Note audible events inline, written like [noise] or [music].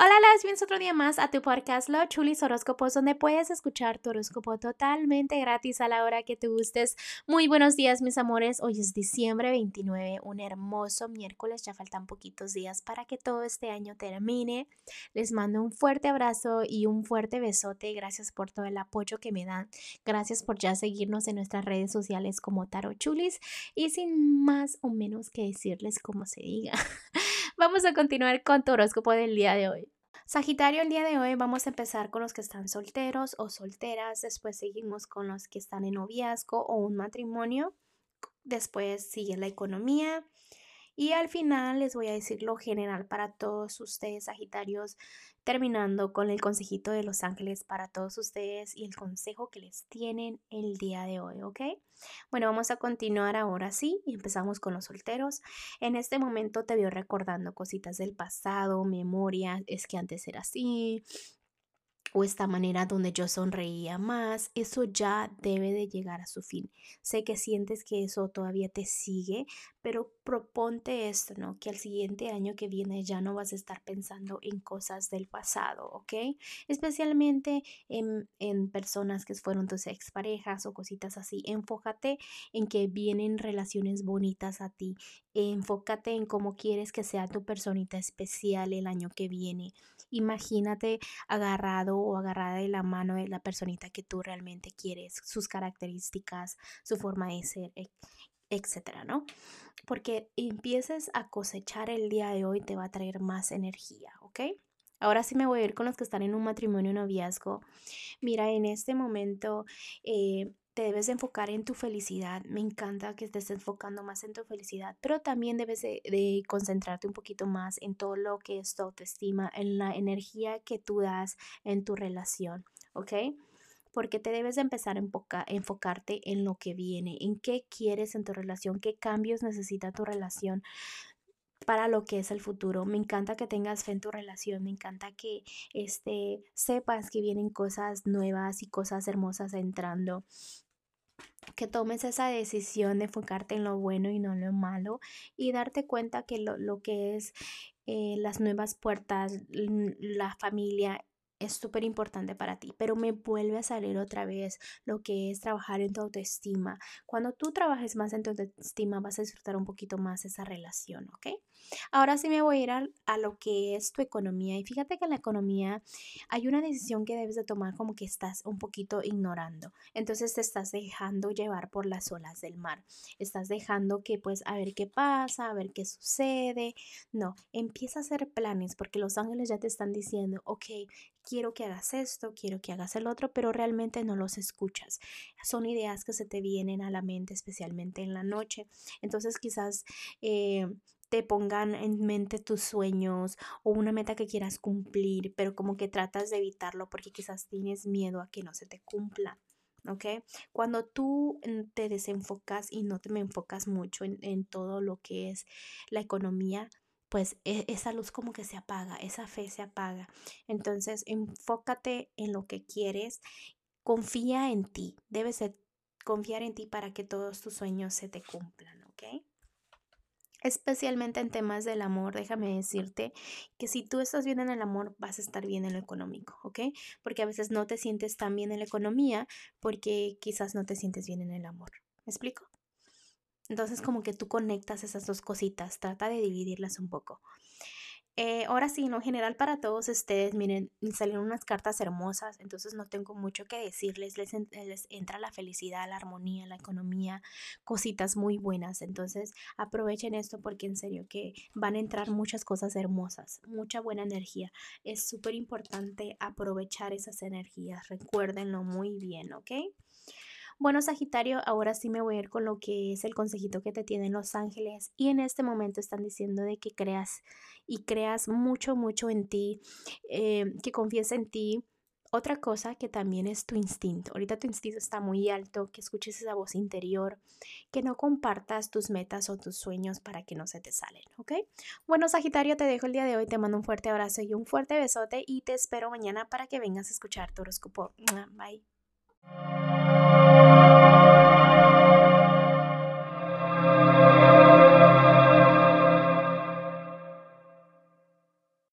Hola, las bienvenidos otro día más a tu podcast Lo Chulis Horóscopos, donde puedes escuchar tu horóscopo totalmente gratis a la hora que te gustes. Muy buenos días, mis amores. Hoy es diciembre 29, un hermoso miércoles. Ya faltan poquitos días para que todo este año termine. Les mando un fuerte abrazo y un fuerte besote. Gracias por todo el apoyo que me dan. Gracias por ya seguirnos en nuestras redes sociales como Taro Chulis. Y sin más o menos que decirles como se diga. [laughs] Vamos a continuar con tu horóscopo del día de hoy. Sagitario, el día de hoy vamos a empezar con los que están solteros o solteras, después seguimos con los que están en noviazgo o un matrimonio, después sigue la economía y al final les voy a decir lo general para todos ustedes, Sagitarios, terminando con el consejito de los ángeles para todos ustedes y el consejo que les tienen el día de hoy, ¿ok? Bueno, vamos a continuar ahora sí y empezamos con los solteros. En este momento te veo recordando cositas del pasado, memoria, es que antes era así, o esta manera donde yo sonreía más, eso ya debe de llegar a su fin. Sé que sientes que eso todavía te sigue, pero proponte esto, ¿no? Que al siguiente año que viene ya no vas a estar pensando en cosas del pasado, ¿ok? Especialmente en, en personas que fueron tus exparejas o cositas así. Enfócate en que vienen relaciones bonitas a ti. Enfócate en cómo quieres que sea tu personita especial el año que viene. Imagínate agarrado o agarrada de la mano de la personita que tú realmente quieres, sus características, su forma de ser, etcétera, ¿no? Porque empieces a cosechar el día de hoy te va a traer más energía, ¿ok? Ahora sí me voy a ir con los que están en un matrimonio noviazgo. Mira, en este momento eh, te debes enfocar en tu felicidad. Me encanta que estés enfocando más en tu felicidad, pero también debes de, concentrarte un poquito más en todo lo que es tu autoestima, en la energía que tú das en tu relación, ¿ok? Porque te debes de empezar a enfocarte en lo que viene, en qué quieres en tu relación, qué cambios necesita tu relación para lo que es el futuro. Me encanta que tengas fe en tu relación, me encanta que este, sepas que vienen cosas nuevas y cosas hermosas entrando que tomes esa decisión de enfocarte en lo bueno y no en lo malo y darte cuenta que lo, que es eh, las nuevas puertas, la familia es súper importante para ti, pero me vuelve a salir otra vez lo que es trabajar en tu autoestima. Cuando tú trabajes más en tu autoestima vas a disfrutar un poquito más esa relación, ¿ok? Ahora sí me voy a ir a, lo que es tu economía y fíjate que en la economía hay una decisión que debes de tomar como que estás un poquito ignorando. Entonces te estás dejando llevar por las olas del mar. Estás dejando que pues a ver qué pasa, a ver qué sucede. No, empieza a hacer planes porque los ángeles ya te están diciendo, ok, quiero que hagas esto, quiero que hagas el otro, pero realmente no los escuchas. Son ideas que se te vienen a la mente, especialmente en la noche. Entonces quizás... Eh, te pongan en mente tus sueños o una meta que quieras cumplir, pero como que tratas de evitarlo porque quizás tienes miedo a que no se te cumpla. ¿ok? Cuando tú mm, te desenfocas y no te me enfocas mucho en, en todo lo que es la economía, pues e, esa luz como que se apaga, esa fe se apaga. Entonces, enfócate en lo que quieres, confía en ti, debes confiar en ti para que todos tus sueños se te cumplan, ¿ok? Especialmente en temas del amor, déjame decirte que si tú estás bien en el amor, vas a estar bien en lo económico, ¿ok? Porque a veces no te sientes tan bien en la economía porque quizás no te sientes bien en el amor. ¿Me explico? Entonces como que tú conectas esas dos cositas, trata de dividirlas un poco. Eh, ahora sí, en general para todos ustedes, miren, salieron unas cartas hermosas, entonces no tengo mucho que decirles, les, les, entra la felicidad, la armonía, la economía, cositas muy buenas, entonces aprovechen esto porque en serio que van a entrar muchas cosas hermosas, mucha buena energía. Es súper importante aprovechar esas energías, recuérdenlo muy bien, ¿ok? Bueno, Sagitario, ahora sí me voy a ir con lo que es el consejito que te tienen los ángeles y en este momento están diciendo de que creas y creas mucho, mucho en ti, eh, que confíes en ti. Otra cosa que también es tu instinto. Ahorita tu instinto está muy alto, que escuches esa voz interior, que no compartas tus metas o tus sueños para que no se te salen, ¿ok? Bueno, Sagitario, te dejo el día de hoy, te mando un fuerte abrazo y un fuerte besote y te espero mañana para que vengas a escuchar tu horóscopo. Bye.